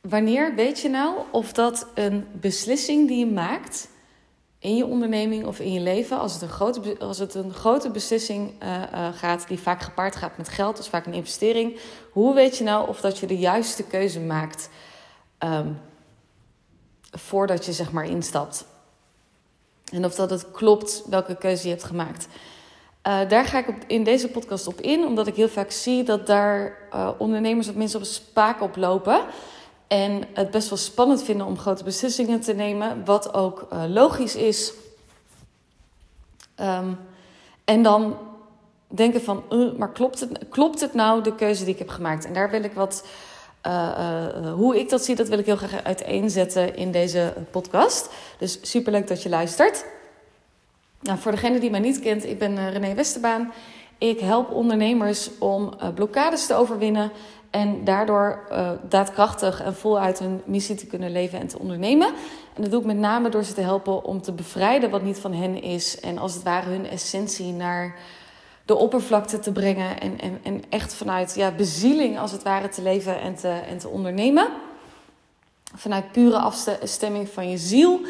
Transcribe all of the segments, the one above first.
wanneer weet je nou of dat een beslissing die je maakt in je onderneming of in je leven, als het een grote, als het een grote beslissing uh, uh, gaat, die vaak gepaard gaat met geld, dus vaak een investering, hoe weet je nou of dat je de juiste keuze maakt um, voordat je zeg maar instapt? En of dat het klopt welke keuze je hebt gemaakt. Uh, daar ga ik op, in deze podcast op in, omdat ik heel vaak zie dat daar ondernemers of mensen op spaak op lopen. En het best wel spannend vinden om grote beslissingen te nemen, wat ook uh, logisch is. Um, en dan denken van, uh, maar klopt het, klopt het nou de keuze die ik heb gemaakt? En daar wil ik wat, uh, hoe ik dat zie, dat wil ik heel graag uiteenzetten in deze podcast. Dus superleuk dat je luistert. Nou, voor degene die mij niet kent, ik ben René Westerbaan. Ik help ondernemers om blokkades te overwinnen en daardoor uh, daadkrachtig en voluit hun missie te kunnen leven en te ondernemen. En dat doe ik met name door ze te helpen om te bevrijden wat niet van hen is. En als het ware hun essentie naar de oppervlakte te brengen. En, en, en echt vanuit ja, bezieling als het ware te leven en te, en te ondernemen. Vanuit pure afstemming van je ziel.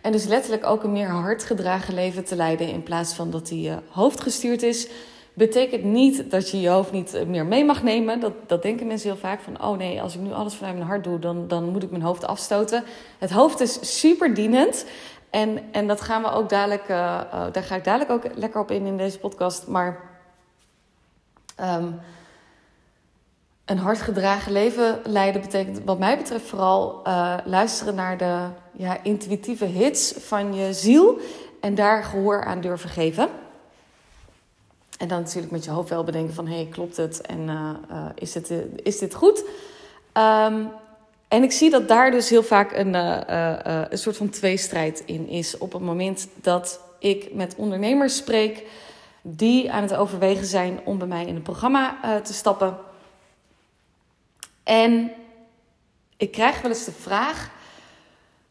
En dus letterlijk ook een meer hardgedragen leven te leiden. In plaats van dat die uh, hoofdgestuurd is. Betekent niet dat je je hoofd niet meer mee mag nemen. Dat, dat denken mensen heel vaak van: oh nee, als ik nu alles vanuit mijn hart doe, dan, dan moet ik mijn hoofd afstoten. Het hoofd is super dienend. En, en dat gaan we ook dadelijk, uh, uh, daar ga ik dadelijk ook lekker op in in deze podcast. Maar um, een hard gedragen leven leiden betekent, wat mij betreft, vooral luisteren naar de ja, intuïtieve hits van je ziel en daar gehoor aan durven geven. En dan natuurlijk met je hoofd wel bedenken van... hé, hey, klopt het en uh, uh, is, het, uh, is dit goed? Um, en ik zie dat daar dus heel vaak een, een soort van tweestrijd in is... op het moment dat ik met ondernemers spreek... die aan het overwegen zijn om bij mij in het programma te stappen. En ik krijg wel eens de vraag...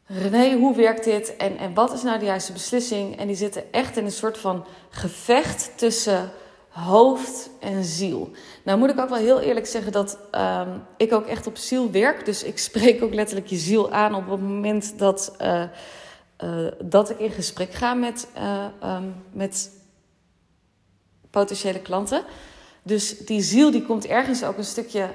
René, hoe werkt dit en, en wat is nou de juiste beslissing? En die zitten echt in een soort van gevecht tussen hoofd en ziel. Nou moet ik ook wel heel eerlijk zeggen dat um, ik ook echt op ziel werk. Dus ik spreek ook letterlijk je ziel aan op het moment dat, uh, uh, dat ik in gesprek ga met, uh, um, met potentiële klanten. Dus die ziel die komt ergens ook een stukje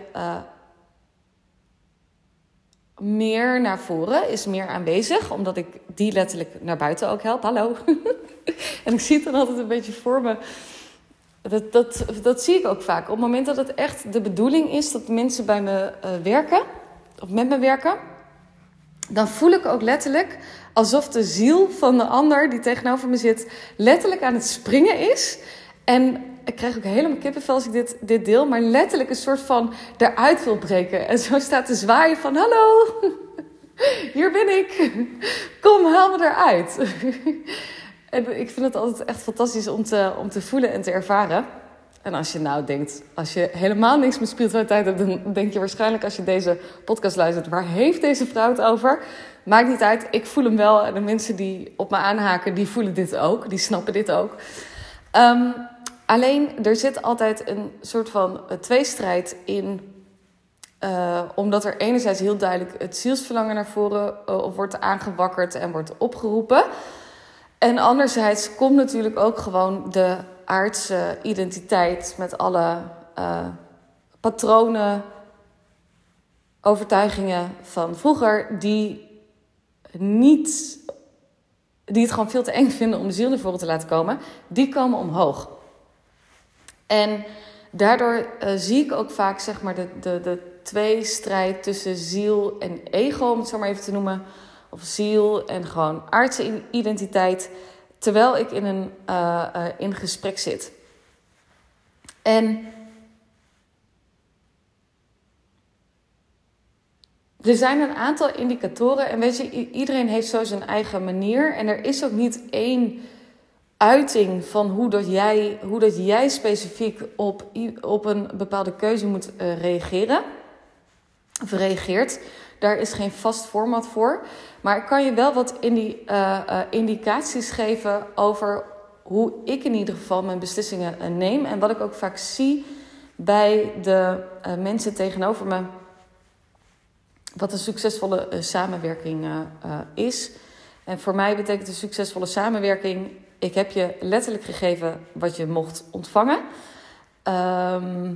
meer naar voren, is meer aanwezig, omdat ik die letterlijk naar buiten ook help. Hallo. en ik zie het dan altijd een beetje voor me. Dat, dat, dat zie ik ook vaak. Op het moment dat het echt de bedoeling is dat mensen bij me uh, werken, of met me werken, dan voel ik ook letterlijk alsof de ziel van de ander die tegenover me zit, letterlijk aan het springen is. En ik krijg ook helemaal kippenvel als ik dit, dit deel, maar letterlijk een soort van eruit wil breken. En zo staat te zwaaien van: Hallo, hier ben ik. Kom, haal me eruit. En ik vind het altijd echt fantastisch om te, om te voelen en te ervaren. En als je nou denkt, als je helemaal niks met spiritualiteit hebt, dan denk je waarschijnlijk als je deze podcast luistert, waar heeft deze vrouw het over? Maakt niet uit, ik voel hem wel. En de mensen die op me aanhaken, die voelen dit ook, die snappen dit ook. Um, alleen, er zit altijd een soort van tweestrijd in uh, omdat er enerzijds heel duidelijk het zielsverlangen naar voren uh, wordt aangewakkerd en wordt opgeroepen. En anderzijds komt natuurlijk ook gewoon de aardse identiteit met alle uh, patronen, overtuigingen van vroeger, die niet, die het gewoon veel te eng vinden om de ziel naar voren te laten komen, die komen omhoog. En daardoor uh, zie ik ook vaak zeg maar de, de, de tweestrijd tussen ziel en ego, om het zo maar even te noemen of ziel en gewoon aardse identiteit, terwijl ik in een uh, uh, in gesprek zit. En er zijn een aantal indicatoren en weet je, iedereen heeft zo zijn eigen manier en er is ook niet één uiting van hoe dat jij, hoe dat jij specifiek op, op een bepaalde keuze moet uh, reageren of reageert. Daar is geen vast format voor. Maar ik kan je wel wat indi uh, indicaties geven over hoe ik in ieder geval mijn beslissingen neem. En wat ik ook vaak zie bij de mensen tegenover me. wat een succesvolle samenwerking is. En voor mij betekent een succesvolle samenwerking: ik heb je letterlijk gegeven wat je mocht ontvangen. Ehm,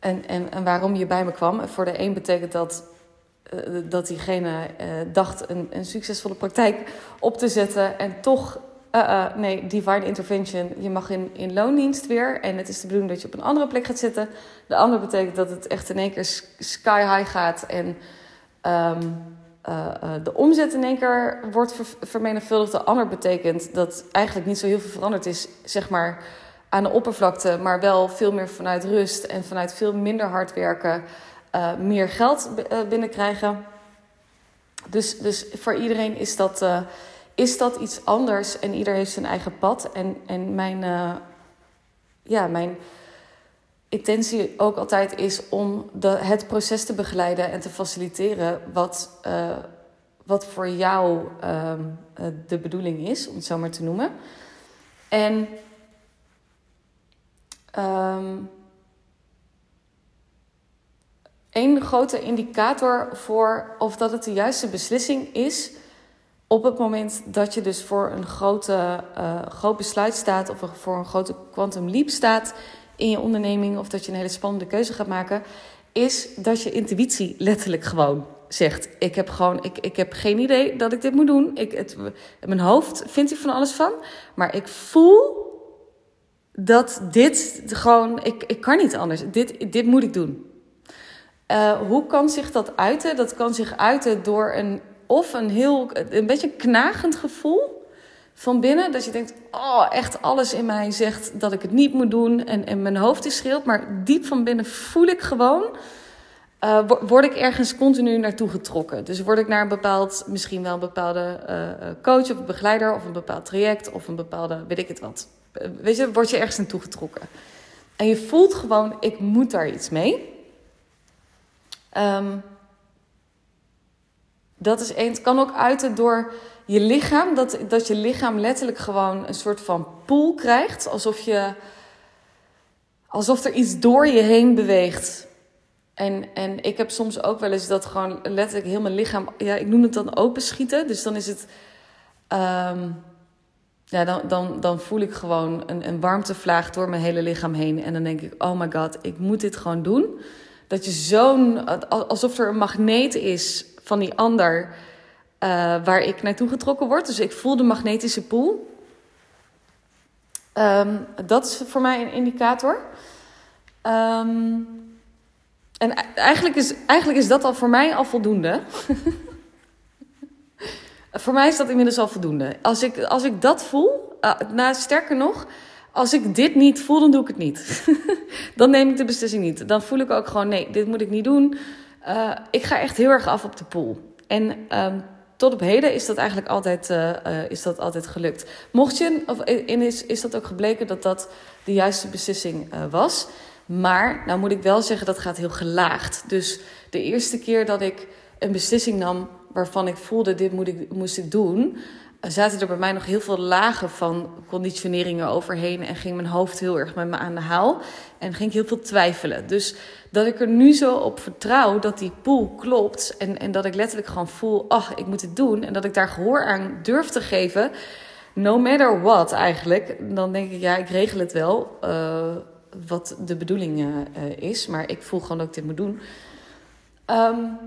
en, en, en waarom je bij me kwam. Voor de een betekent dat uh, dat diegene uh, dacht een, een succesvolle praktijk op te zetten. En toch, uh, nee, divine intervention. Je mag in, in loondienst weer. En het is de bedoeling dat je op een andere plek gaat zitten. De andere betekent dat het echt in één keer sky high gaat. En um, de omzet in één keer wordt ver, vermenigvuldigd. De ander betekent dat eigenlijk niet zo heel veel veranderd is, zeg maar aan de oppervlakte, maar wel veel meer vanuit rust en vanuit veel minder hard werken, uh, meer geld binnenkrijgen. Dus, dus voor iedereen is dat, is dat iets anders en ieder heeft zijn eigen pad. En, en mijn, ja, mijn intentie ook altijd is om de, het proces te begeleiden en te faciliteren wat, wat voor jou ehm, de bedoeling is, om het zo maar te noemen. En Um, een grote indicator voor of dat het de juiste beslissing is op het moment dat je dus voor een grote, uh, groot besluit staat of voor een grote quantum leap staat in je onderneming of dat je een hele spannende keuze gaat maken, is dat je intuïtie letterlijk gewoon zegt: ik heb gewoon, ik, ik heb geen idee dat ik dit moet doen. Ik, het, mijn hoofd vindt hier van alles van, maar ik voel dat dit gewoon, ik, ik kan niet anders. Dit, dit moet ik doen. Uh, hoe kan zich dat uiten? Dat kan zich uiten door een, of een heel, een beetje knagend gevoel van binnen. Dat je denkt, oh, echt alles in mij zegt dat ik het niet moet doen. En, en mijn hoofd is schreeuwt. Maar diep van binnen voel ik gewoon, uh, word ik ergens continu naartoe getrokken. Dus word ik naar een bepaald, misschien wel een bepaalde uh, coach of begeleider of een bepaald traject of een bepaalde, weet ik het wat weet je, word je ergens naartoe getrokken. En je voelt gewoon, ik moet daar iets mee. Um, dat is één. Het kan ook uiten door je lichaam. Dat, dat je lichaam letterlijk gewoon een soort van pool krijgt. Alsof, je, alsof er iets door je heen beweegt. En, en ik heb soms ook wel eens dat gewoon letterlijk heel mijn lichaam... Ja, ik noem het dan openschieten. Dus dan is het... Um, ja, dan, dan, dan voel ik gewoon een, een warmtevlaag door mijn hele lichaam heen. En dan denk ik, oh my god, ik moet dit gewoon doen. Dat je zo'n, alsof er een magneet is van die ander uh, waar ik naartoe getrokken word. Dus ik voel de magnetische pool. Um, dat is voor mij een indicator. Um, en e-, eigenlijk is, eigenlijk is dat al voor mij al voldoende. Voor mij is dat inmiddels al voldoende. Als ik, als ik dat voel, uh, sterker nog, als ik dit niet voel, dan doe ik het niet. dan neem ik de beslissing niet. Dan voel ik ook gewoon, nee, dit moet ik niet doen. Uh, ik ga echt heel erg af op de pool. En um, tot op heden is dat eigenlijk altijd, uh, is dat altijd gelukt. Mocht je, of in is, is dat ook gebleken dat dat de juiste beslissing was. Maar, nou moet ik wel zeggen, dat gaat heel gelaagd. Dus de eerste keer dat ik een beslissing nam waarvan ik voelde, dit moet ik, moest ik doen, zaten er bij mij nog heel veel lagen van conditioneringen overheen. En ging mijn hoofd heel erg met me aan de haal. En ging ik heel veel twijfelen. Dus dat ik er nu zo op vertrouw dat die pool klopt. En, en dat ik letterlijk gewoon voel, ach, ik moet het doen. En dat ik daar gehoor aan durf te geven. No matter what eigenlijk. Dan denk ik, ja, ik regel het wel. Uh, wat de bedoeling uh, is. Maar ik voel gewoon dat ik dit moet doen. Um,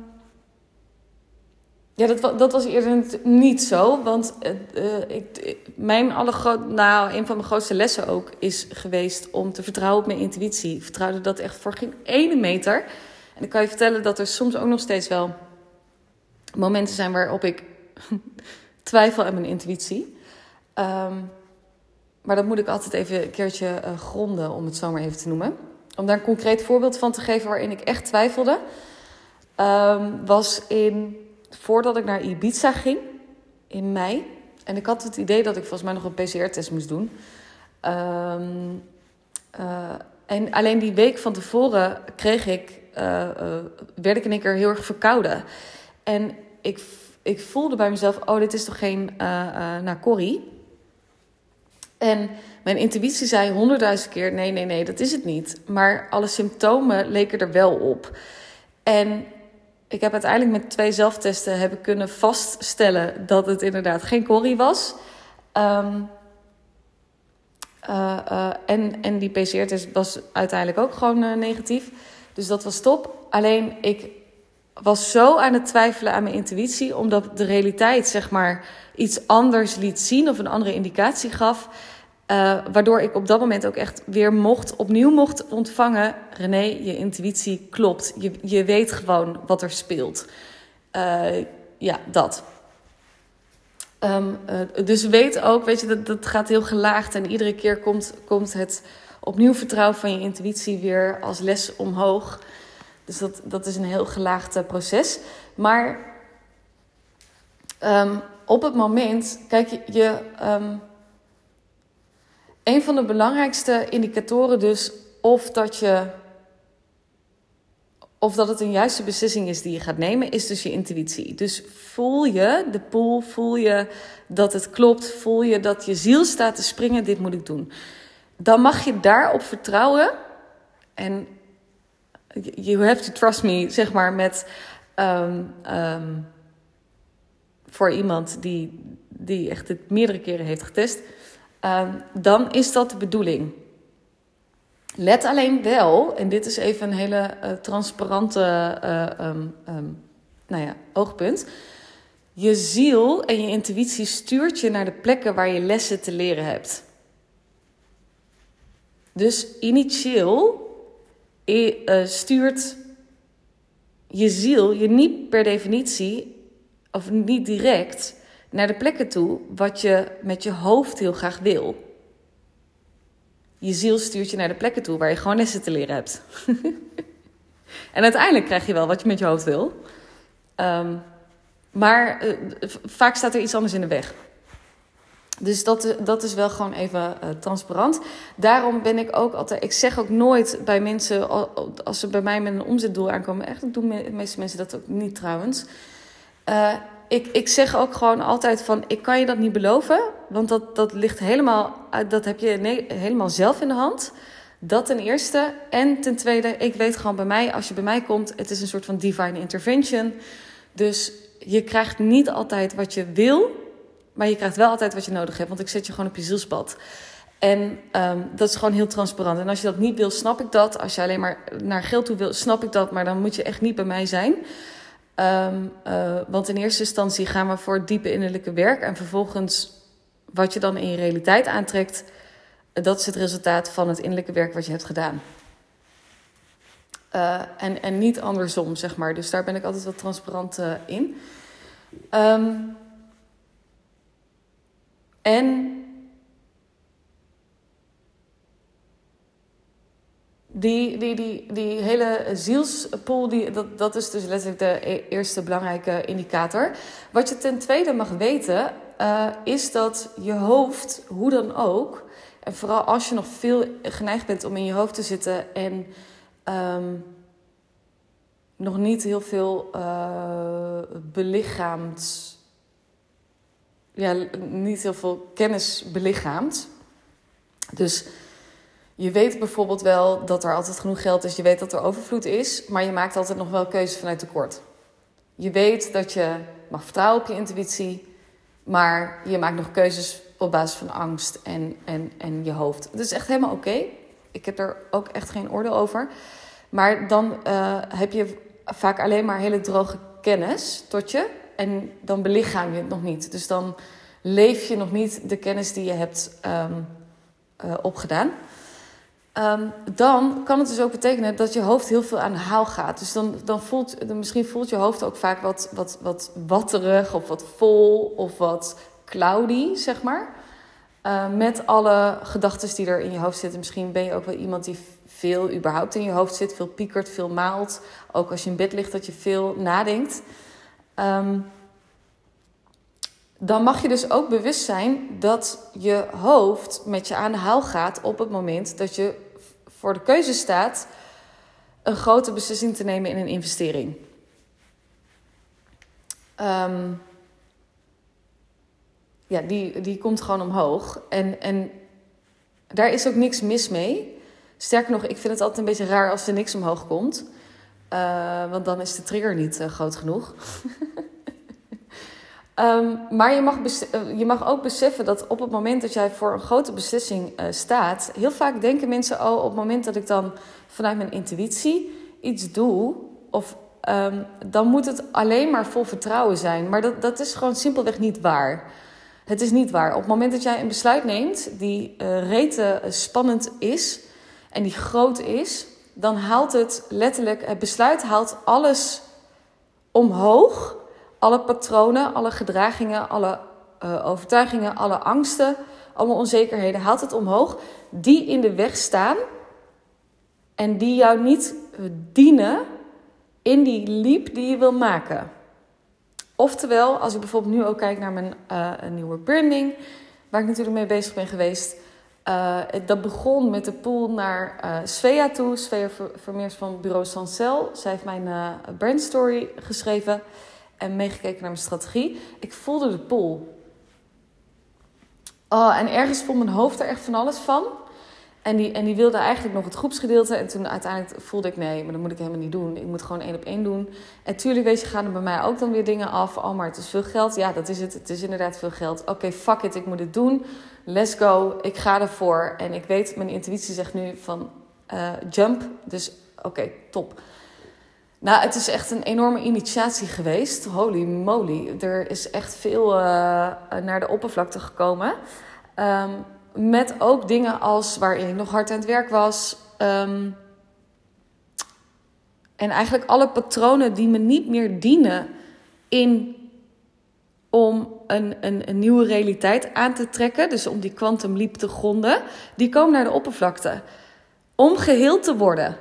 ja, dat, dat was eerder niet zo. Want uh, ik, mijn allergroot, nou, een van mijn grootste lessen ook is geweest om te vertrouwen op mijn intuïtie. Ik vertrouwde dat echt voor geen ene meter. En ik kan je vertellen dat er soms ook nog steeds wel momenten zijn waarop ik twijfel aan mijn intuïtie. Um, maar dat moet ik altijd even een keertje uh, gronden, om het zo maar even te noemen. Om daar een concreet voorbeeld van te geven waarin ik echt twijfelde, um, was in voordat ik naar Ibiza ging in mei. En ik had het idee dat ik volgens mij nog een PCR-test moest doen. Um, uh, en alleen die week van tevoren kreeg ik, uh, uh, werd ik in één keer heel erg verkouden. En ik, ik voelde bij mezelf, oh, dit is toch geen naar Corrie? En mijn intuïtie zei honderdduizend keer, nee, nee, nee, dat is het niet. Maar alle symptomen leken er wel op. En ik heb uiteindelijk met twee zelftesten hebben kunnen vaststellen dat het inderdaad geen corrie was. Um, uh, uh, en, en die PCR-test was uiteindelijk ook gewoon uh, negatief. Dus dat was top. Alleen ik was zo aan het twijfelen aan mijn intuïtie, omdat de realiteit zeg maar iets anders liet zien of een andere indicatie gaf. Waardoor ik op dat moment ook echt weer mocht, opnieuw mocht ontvangen. René, je intuïtie klopt. Je, je weet gewoon wat er speelt. ja, dat. Um, uh, dus weet ook, weet je, dat, dat gaat heel gelaagd. En iedere keer komt, komt het opnieuw vertrouwen van je intuïtie weer als les omhoog. Dus dat, dat is een heel gelaagd proces. Maar um, op het moment, kijk je, um, een van de belangrijkste indicatoren dus of dat je of dat het een juiste beslissing is die je gaat nemen, is dus je intuïtie. Dus voel je de pool, voel je dat het klopt, voel je dat je ziel staat te springen, dit moet ik doen. Dan mag je daarop vertrouwen. En you have to trust me, zeg maar, met um, um, voor iemand die, die echt het meerdere keren heeft getest. Um, dan is dat de bedoeling. Let alleen wel, en dit is even een hele uh, transparante uh, um, um, nou ja, oogpunt. Je ziel en je intuïtie stuurt je naar de plekken waar je lessen te leren hebt. Dus initieel uh, stuurt je ziel je niet per definitie, of niet direct, naar de plekken toe wat je met je hoofd heel graag wil. Je ziel stuurt je naar de plekken toe waar je gewoon lessen te leren hebt. en uiteindelijk krijg je wel wat je met je hoofd wil. Um, maar uh, vaak staat er iets anders in de weg. Dus dat, eh, dat is wel gewoon even uh, transparant. Daarom ben ik ook altijd. Ik zeg ook nooit bij mensen. Als ze bij mij met een omzetdoel aankomen. Echt, doen de meeste mensen dat ook niet trouwens. Ik, ik zeg ook gewoon altijd van, ik kan je dat niet beloven. Want dat, dat ligt helemaal, dat heb je helemaal zelf in de hand. Dat ten eerste. En ten tweede, ik weet gewoon bij mij, als je bij mij komt, het is een soort van divine intervention. Dus je krijgt niet altijd wat je wil, maar je krijgt wel altijd wat je nodig hebt. Want ik zet je gewoon op je zielspad. En um, dat is gewoon heel transparant. En als je dat niet wil, snap ik dat. Als je alleen maar naar geld toe wil, snap ik dat. Maar dan moet je echt niet bij mij zijn. Um, want in eerste instantie gaan we voor het diepe innerlijke werk. En vervolgens wat je dan in je realiteit aantrekt, dat is het resultaat van het innerlijke werk wat je hebt gedaan. Uh, en, en niet andersom, zeg maar. Dus daar ben ik altijd wat transparant in. Um, en Die, die, die, die hele zielspool, die, dat, dat is dus letterlijk de e-, eerste belangrijke indicator. Wat je ten tweede mag weten, uh, is dat je hoofd, hoe dan ook, en vooral als je nog veel geneigd bent om in je hoofd te zitten en um, nog niet heel veel uh, belichaamd, ja, niet heel veel kennis belichaamt. Dus je weet bijvoorbeeld wel dat er altijd genoeg geld is. Je weet dat er overvloed is. Maar je maakt altijd nog wel keuzes vanuit tekort. Je weet dat je mag vertrouwen op je intuïtie. Maar je maakt nog keuzes op basis van angst en, en, en je hoofd. Het is echt helemaal oké. Ik heb er ook echt geen oordeel over. Maar dan uh, heb je vaak alleen maar hele droge kennis tot je. En dan belichaam je het nog niet. Dus dan leef je nog niet de kennis die je hebt um, uh, opgedaan. Um, dan kan het dus ook betekenen dat je hoofd heel veel aan haal gaat. Dus dan, dan voelt, dan misschien voelt je hoofd ook vaak wat, wat, wat watterig of wat vol of wat cloudy, zeg maar. Uh, met alle gedachten die er in je hoofd zitten. Misschien ben je ook wel iemand die veel überhaupt in je hoofd zit. Veel piekert, veel maalt. Ook als je in bed ligt, dat je veel nadenkt. Um, dan mag je dus ook bewust zijn dat je hoofd met je aan de haal gaat op het moment dat je voor de keuze staat een grote beslissing te nemen in een investering. Um, ja, die, die komt gewoon omhoog. En, en daar is ook niks mis mee. Sterker nog, ik vind het altijd een beetje raar als er niks omhoog komt. Uh, want dan is de trigger niet uh, groot genoeg. um, maar je mag, je mag ook beseffen dat op het moment dat jij voor een grote beslissing uh, staat, heel vaak denken mensen: oh, op het moment dat ik dan vanuit mijn intuïtie iets doe, of um, dan moet het alleen maar vol vertrouwen zijn. Maar dat, dat is gewoon simpelweg niet waar. Het is niet waar. Op het moment dat jij een besluit neemt die uh, rete spannend is en die groot is, dan haalt het letterlijk, het besluit haalt alles omhoog. Alle patronen, alle gedragingen, alle uh, overtuigingen, alle angsten, alle onzekerheden, haalt het omhoog die in de weg staan en die jou niet dienen in die leap die je wil maken. Oftewel, als ik bijvoorbeeld nu ook kijk naar mijn uh, nieuwe branding, waar ik natuurlijk mee bezig ben geweest. Dat begon met de pool naar Svea toe. Svea Vermeers van bureau Sancel. Zij heeft mijn brandstory geschreven en meegekeken naar mijn strategie. Ik voelde de pool. Oh, en ergens voelde mijn hoofd er echt van alles van. En die, en die wilde eigenlijk nog het groepsgedeelte. En toen uiteindelijk voelde ik, nee, maar dat moet ik helemaal niet doen. Ik moet gewoon één op één doen. En tuurlijk, weet je, gaan er bij mij ook dan weer dingen af. Oh, maar het is veel geld. Ja, dat is het. Het is inderdaad veel geld. Oké, fuck it, ik moet het doen. Let's go. Ik ga ervoor. En ik weet, mijn intuïtie zegt nu van uh, jump. Dus oké, top. Nou, het is echt een enorme initiatie geweest. Holy moly. Er is echt veel uh, naar de oppervlakte gekomen. Um, met ook dingen als waarin ik nog hard aan het werk was. Um, en eigenlijk alle patronen die me niet meer dienen in om een, een, een nieuwe realiteit aan te trekken. Dus om die quantum leap te gronden. Die komen naar de oppervlakte. Om geheel te worden.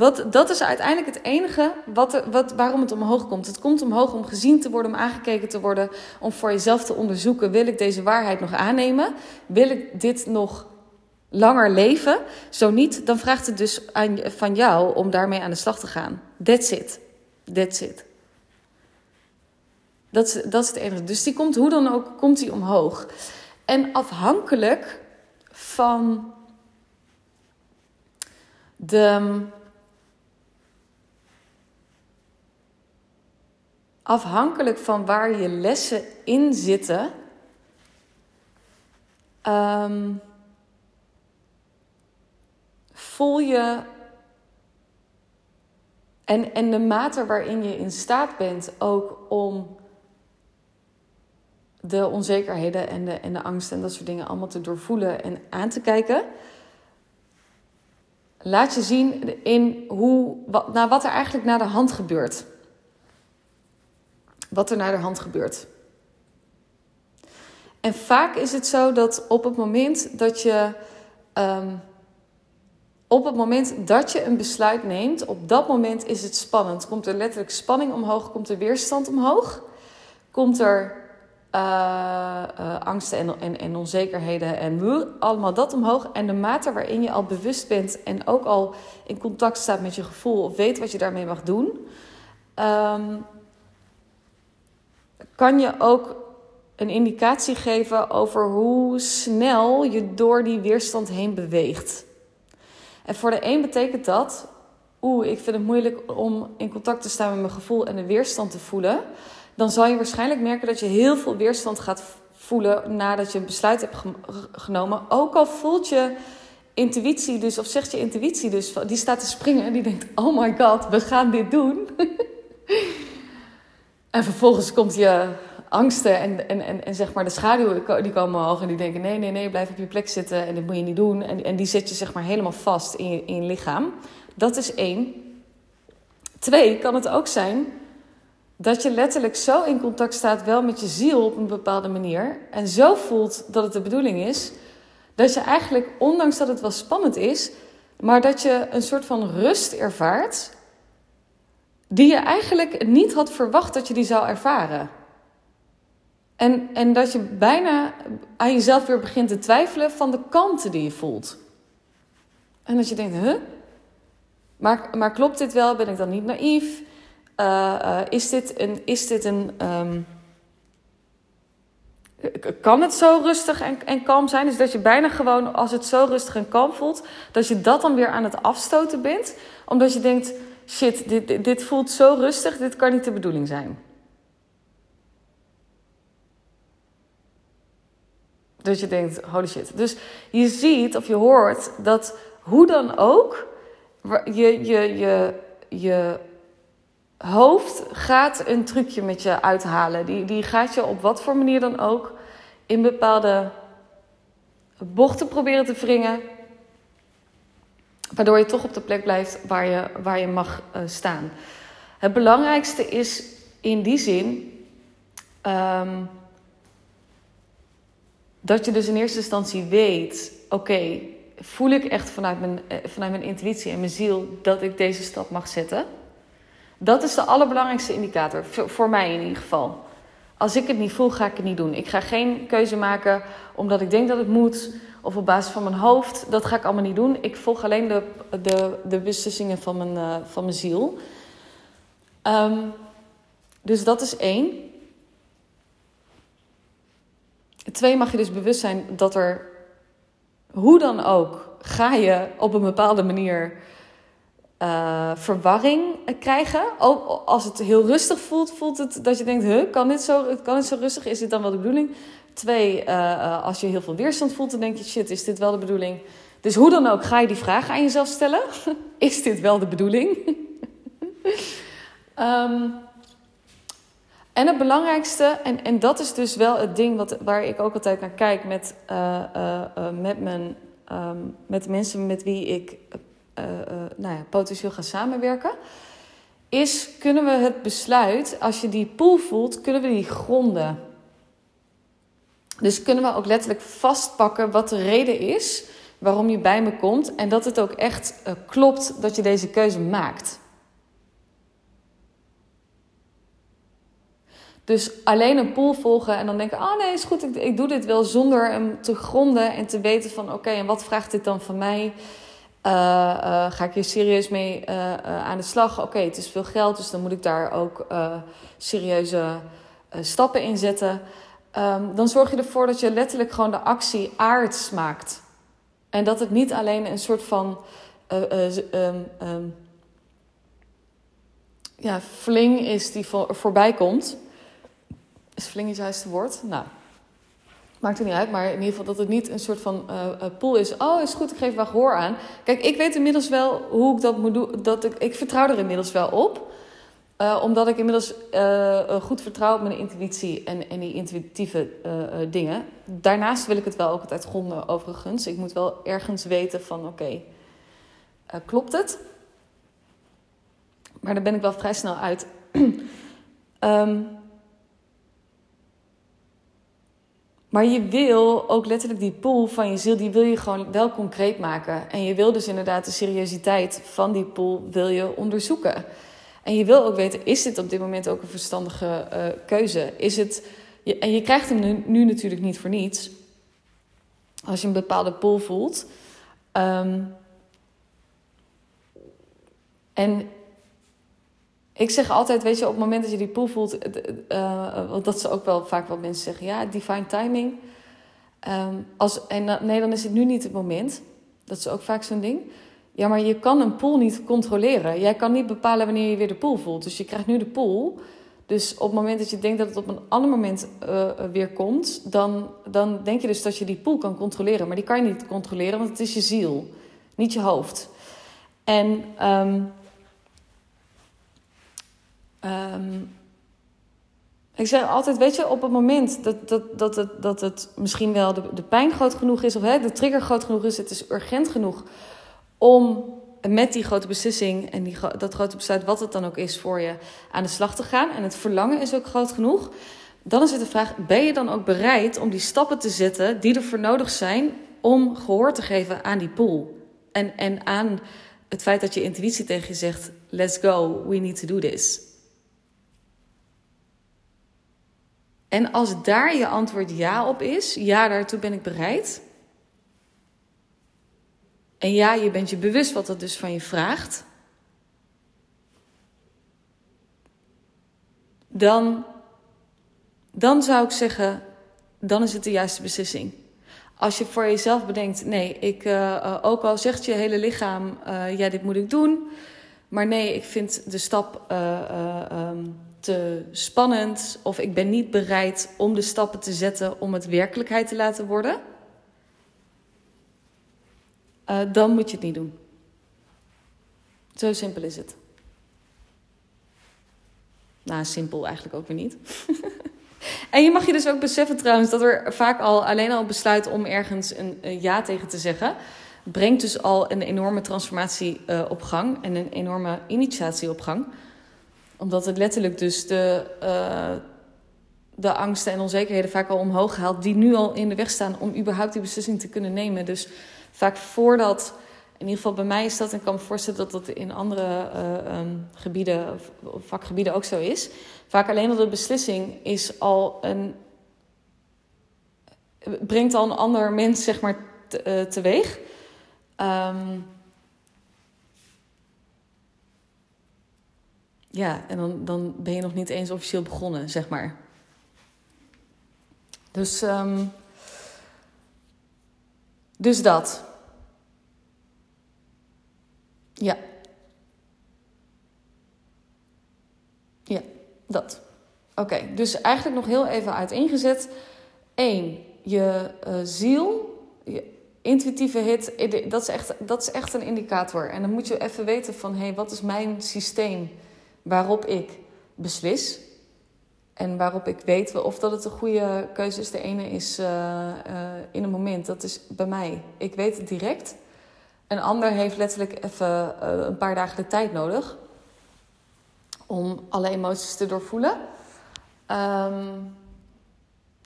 Wat, dat is uiteindelijk het enige wat, wat, waarom het omhoog komt. Het komt omhoog om gezien te worden, om aangekeken te worden, om voor jezelf te onderzoeken: wil ik deze waarheid nog aannemen? Wil ik dit nog langer leven? Zo niet, dan vraagt het dus aan, van jou om daarmee aan de slag te gaan. That's it. That's it. Dat is, dat is het enige. Dus die komt hoe dan ook, komt die omhoog. En afhankelijk van de afhankelijk van waar je lessen in zitten, um, voel je. En, en de mate waarin je in staat bent ook om de onzekerheden en de, en de angsten en dat soort dingen allemaal te doorvoelen en aan te kijken. Laat je zien in hoe, wat, nou, wat er eigenlijk naar de hand gebeurt wat er naar de hand gebeurt. En vaak is het zo dat op het moment dat je. Um, op het moment dat je een besluit neemt, op dat moment is het spannend. Komt er letterlijk spanning omhoog, komt er weerstand omhoog, komt er uh, uh, angsten en, en, en, onzekerheden en allemaal dat omhoog. En de mate waarin je al bewust bent en ook al in contact staat met je gevoel of weet wat je daarmee mag doen, um, kan je ook een indicatie geven over hoe snel je door die weerstand heen beweegt. En voor de een betekent dat, oeh, ik vind het moeilijk om in contact te staan met mijn gevoel en de weerstand te voelen. Dan zal je waarschijnlijk merken dat je heel veel weerstand gaat voelen nadat je een besluit hebt genomen. Ook al voelt je intuïtie dus, of zegt je intuïtie dus, die staat te springen en die denkt: Oh my god, we gaan dit doen. En vervolgens komt je angsten en, en, en, en zeg maar de schaduwen die komen omhoog en die denken: nee, nee, nee, blijf op je plek zitten en dit moet je niet doen. En, en die zet je zeg maar helemaal vast in je, in je lichaam. Dat is één. Twee, kan het ook zijn dat je letterlijk zo in contact staat, wel met je ziel op een bepaalde manier. En zo voelt dat het de bedoeling is. Dat je eigenlijk, ondanks dat het wel spannend is, maar dat je een soort van rust ervaart die je eigenlijk niet had verwacht dat je die zou ervaren. En, en dat je bijna aan jezelf weer begint te twijfelen van de kanten die je voelt. En dat je denkt, huh? Maar, maar klopt dit wel? Ben ik dan niet naïef? Uh, uh, is dit een. Is dit een um, kan het zo rustig en, en kalm zijn? Dus dat je bijna gewoon, als het zo rustig en kalm voelt, dat je dat dan weer aan het afstoten bent. Omdat je denkt, shit, dit, dit, dit voelt zo rustig, dit kan niet de bedoeling zijn. Dat je denkt, holy shit. Dus je ziet of je hoort dat hoe dan ook, je, je, je, je hoofd gaat een trucje met je uithalen. Die, die gaat je op wat voor manier dan ook in bepaalde bochten proberen te wringen. Waardoor je toch op de plek blijft waar je, waar je mag uh, staan. Het belangrijkste is in die zin um, dat je dus in eerste instantie weet: oké, voel ik echt vanuit mijn, eh, vanuit mijn intuïtie en mijn ziel dat ik deze stap mag zetten? Dat is de allerbelangrijkste indicator, voor mij in ieder geval. Als ik het niet voel, ga ik het niet doen. Ik ga geen keuze maken omdat ik denk dat het moet of op basis van mijn hoofd. Dat ga ik allemaal niet doen. Ik volg alleen de, de, de beslissingen van mijn, uh, van mijn ziel. Um, dus dat is één. Twee, mag je dus bewust zijn dat er, hoe dan ook, ga je op een bepaalde manier uh, verwarring krijgen. Ook als het heel rustig voelt, voelt het dat je denkt: huh, kan, dit zo, kan dit zo rustig? Is dit dan wel de bedoeling? Twee, uh, als je heel veel weerstand voelt, dan denk je: shit, is dit wel de bedoeling? Dus hoe dan ook, ga je die vraag aan jezelf stellen: is dit wel de bedoeling? um, en het belangrijkste, en, en dat is dus wel het ding wat, waar ik ook altijd naar kijk met, uh, met, mijn, um, met mensen met wie ik nou ja, potentieel gaan samenwerken, is kunnen we het besluit, als je die pool voelt, kunnen we die gronden. Dus kunnen we ook letterlijk vastpakken wat de reden is waarom je bij me komt en dat het ook echt uh, klopt dat je deze keuze maakt. Dus alleen een pool volgen en dan denken: oh nee, is goed, ik, ik doe dit wel zonder hem te gronden en te weten van: oké, en wat vraagt dit dan van mij? Uh, uh, ga ik hier serieus mee aan de slag? Oké, het is veel geld, dus dan moet ik daar ook serieuze stappen in zetten. Um, dan zorg je ervoor dat je letterlijk gewoon de actie aards maakt. En dat het niet alleen een soort van um, um, ja, fling is die voor, voorbij komt. Is fling het juiste woord? Nou, Maakt er niet uit, maar in ieder geval dat het niet een soort van uh, pool is. Oh, is goed, ik geef wel gehoor aan. Kijk, ik weet inmiddels wel hoe ik dat moet doen. Dat ik, ik vertrouw er inmiddels wel op. Uh, omdat ik inmiddels uh, goed vertrouw op mijn intuïtie en, en die intuïtieve dingen. Daarnaast wil ik het wel ook altijd gronden, overigens. Ik moet wel ergens weten van, oké, klopt het? Maar daar ben ik wel vrij snel uit. um, Maar je wil ook letterlijk die pool van je ziel, die wil je gewoon wel concreet maken. En je wil dus inderdaad de seriositeit van die pool wil je onderzoeken. En je wil ook weten, is dit op dit moment ook een verstandige uh, keuze? Is het, en je krijgt hem nu, natuurlijk niet voor niets. Als je een bepaalde pool voelt. Um, en ik zeg altijd, weet je, op het moment dat je die pool voelt, uh, want dat ze ook wel vaak wat mensen zeggen, ja, divine timing. Um, als, en uh, nee, dan is het nu niet het moment. Dat is ook vaak zo'n ding. Ja, maar je kan een pool niet controleren. Jij kan niet bepalen wanneer je weer de pool voelt. Dus je krijgt nu de pool. Dus op het moment dat je denkt dat het op een ander moment uh, weer komt, dan, dan denk je dus dat je die pool kan controleren. Maar die kan je niet controleren, want het is je ziel, niet je hoofd. En um, Um, ik zeg altijd, weet je, op het moment dat, dat, dat, het, dat het misschien wel de, de pijn groot genoeg is, of hè, de trigger groot genoeg is, het is urgent genoeg om met die grote beslissing en die, dat grote besluit, wat het dan ook is voor je, aan de slag te gaan. En het verlangen is ook groot genoeg. Dan is het de vraag: ben je dan ook bereid om die stappen te zetten die ervoor nodig zijn om gehoor te geven aan die pool? En, en aan het feit dat je intuïtie tegen je zegt: let's go, we need to do this. En als daar je antwoord ja op is, ja, daartoe ben ik bereid. En ja, je bent je bewust wat dat dus van je vraagt. Dan, dan zou ik zeggen, dan is het de juiste beslissing. Als je voor jezelf bedenkt, nee, ik, uh, ook al zegt je hele lichaam, uh, ja, dit moet ik doen. Maar nee, ik vind de stap um, te spannend. Of ik ben niet bereid om de stappen te zetten om het werkelijkheid te laten worden. Uh, dan moet je het niet doen. Zo simpel is het. Nou, simpel eigenlijk ook weer niet. en je mag je dus ook beseffen trouwens dat er vaak al alleen al besluit om ergens een, ja tegen te zeggen, brengt dus al een enorme transformatie uh, op gang en een enorme initiatie op gang. Omdat het letterlijk dus de, uh, de angsten en onzekerheden vaak al omhoog haalt, die nu al in de weg staan om überhaupt die beslissing te kunnen nemen. Dus vaak voordat in ieder geval bij mij is dat, en ik kan me voorstellen dat dat in andere uh, um, gebieden, of vakgebieden ook zo is. Vaak alleen al de beslissing is al een. brengt al een ander mens, zeg maar, te, uh, teweeg. Um, ja, en dan, dan ben je nog niet eens officieel begonnen, zeg maar. Dus, um, dus dat. Ja. Ja, dat. Oké, dus eigenlijk nog heel even uiteengezet. Eén, je uh, ziel, je intuïtieve hit, dat is, echt, dat is echt een indicator. En dan moet je even weten van, hé, hey, wat is mijn systeem waarop ik beslis? En waarop ik weet of dat het een goede keuze is. De ene is uh, uh, in een moment, dat is bij mij. Ik weet het direct. Een ander heeft letterlijk even uh, een paar dagen de tijd nodig om alle emoties te doorvoelen. Um,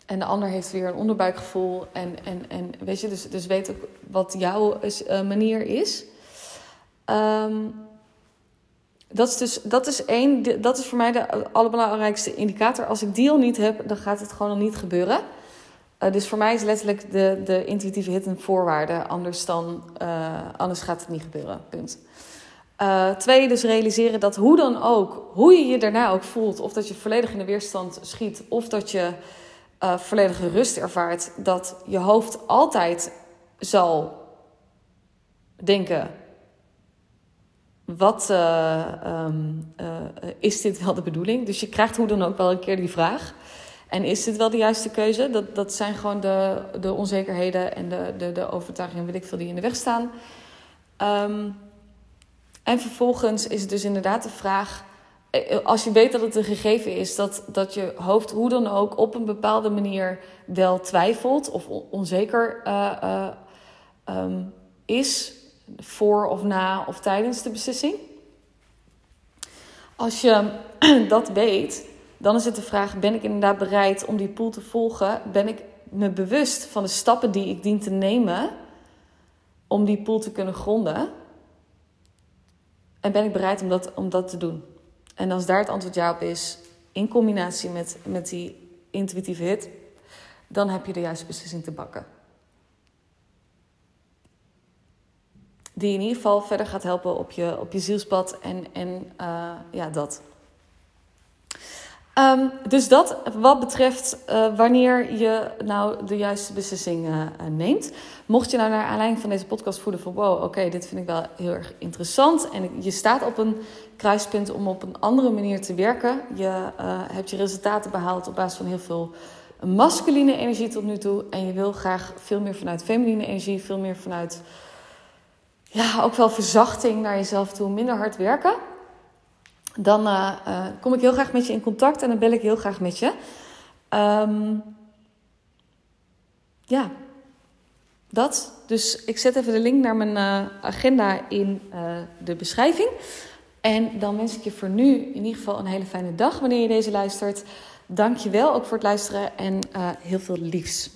en de ander heeft weer een onderbuikgevoel. En, en, en weet je, dus, dus weet ook wat jouw manier is. Um, dat is dus dat is één, dat is voor mij de allerbelangrijkste indicator. Als ik die al niet heb, dan gaat het gewoon al niet gebeuren. Uh, dus voor mij is letterlijk de, de intuïtieve hit een voorwaarde. Anders, dan, uh, anders gaat het niet gebeuren. Punt. Uh, twee, dus realiseren dat hoe dan ook, hoe je je daarna ook voelt, of dat je volledig in de weerstand schiet, of dat je volledige rust ervaart, dat je hoofd altijd zal denken: wat uh, um, is dit wel de bedoeling? Dus je krijgt hoe dan ook wel een keer die vraag. En is dit wel de juiste keuze? Dat, dat zijn gewoon de, de onzekerheden en de, de, de overtuigingen, weet ik veel, die in de weg staan. Um, en vervolgens is het dus inderdaad de vraag: eh, als je weet dat het een gegeven is, dat, dat je hoofd hoe dan ook op een bepaalde manier wel twijfelt of onzeker um, is voor of na of tijdens de beslissing. Als je dat weet, dan is het de vraag: ben ik inderdaad bereid om die pool te volgen? Ben ik me bewust van de stappen die ik dien te nemen om die pool te kunnen gronden? En ben ik bereid om dat, om dat te doen? En als daar het antwoord ja op is, in combinatie met, met die intuïtieve hit, dan heb je de juiste beslissing te bakken. Die in ieder geval verder gaat helpen op je, op je zielspad en, en uh, ja, dat. Um, dus dat wat betreft uh, wanneer je nou de juiste beslissing uh, neemt. Mocht je nou naar aanleiding van deze podcast voelen van wow, oké, dit vind ik wel heel erg interessant. En je staat op een kruispunt om op een andere manier te werken. Je hebt je resultaten behaald op basis van heel veel masculine energie tot nu toe. En je wil graag veel meer vanuit feminine energie, veel meer vanuit ja, ook wel verzachting naar jezelf toe, minder hard werken dan uh, uh, kom ik heel graag met je in contact en dan bel ik heel graag met je. Um, ja, dat. Dus ik zet even de link naar mijn uh, agenda in de beschrijving. En dan wens ik je voor nu in ieder geval een hele fijne dag wanneer je deze luistert. Dank je wel ook voor het luisteren en heel veel liefs.